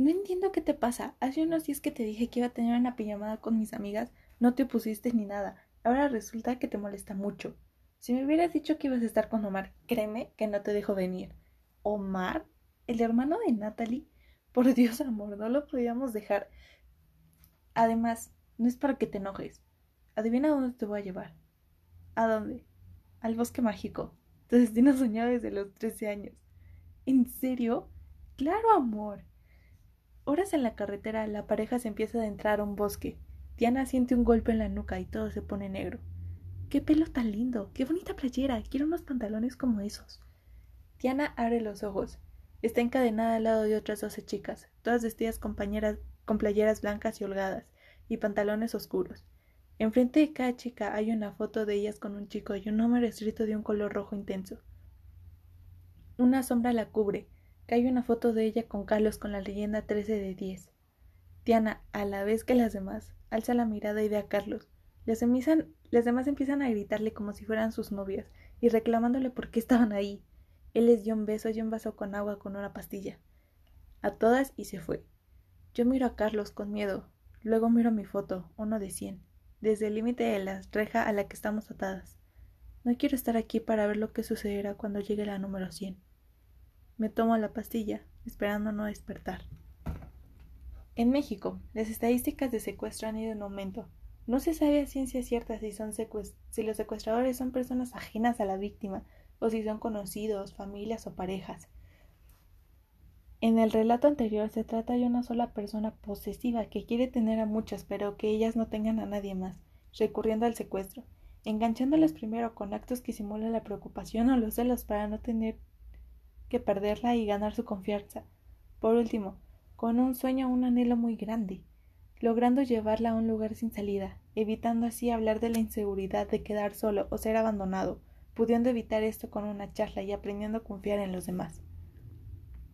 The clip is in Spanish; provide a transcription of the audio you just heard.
No entiendo qué te pasa. Hace unos días que te dije que iba a tener una pijamada con mis amigas, no te opusiste ni nada. Ahora resulta que te molesta mucho. Si me hubieras dicho que ibas a estar con Omar, créeme que no te dejo venir. ¿Omar? ¿El hermano de Natalie? Por Dios, amor, no lo podíamos dejar. Además, no es para que te enojes. Adivina dónde te voy a llevar. ¿A dónde? Al bosque mágico. Tu destino soñado desde los trece años. ¿En serio? Claro, amor. Horas en la carretera, la pareja se empieza a adentrar a un bosque. Diana siente un golpe en la nuca y todo se pone negro. ¡Qué pelo tan lindo! ¡Qué bonita playera! Quiero unos pantalones como esos. Diana abre los ojos. Está encadenada al lado de otras doce chicas, todas vestidas con, con playeras blancas y holgadas, y pantalones oscuros. Enfrente de cada chica hay una foto de ellas con un chico y un número escrito de un color rojo intenso. Una sombra la cubre, hay una foto de ella con Carlos con la leyenda 13 de 10. Diana, a la vez que las demás, alza la mirada y ve a Carlos. Las, las demás empiezan a gritarle como si fueran sus novias y reclamándole por qué estaban ahí. Él les dio un beso y un vaso con agua con una pastilla. A todas y se fue. Yo miro a Carlos con miedo. Luego miro mi foto, uno de cien, desde el límite de la reja a la que estamos atadas. No quiero estar aquí para ver lo que sucederá cuando llegue la número cien. Me tomo la pastilla, esperando no despertar. En México, las estadísticas de secuestro han ido en aumento. No se sabe a ciencia cierta si, son si los secuestradores son personas ajenas a la víctima o si son conocidos, familias o parejas. En el relato anterior se trata de una sola persona posesiva que quiere tener a muchas pero que ellas no tengan a nadie más, recurriendo al secuestro, enganchándolas primero con actos que simulan la preocupación o los celos para no tener que perderla y ganar su confianza. Por último, con un sueño un anhelo muy grande, logrando llevarla a un lugar sin salida, evitando así hablar de la inseguridad de quedar solo o ser abandonado, pudiendo evitar esto con una charla y aprendiendo a confiar en los demás.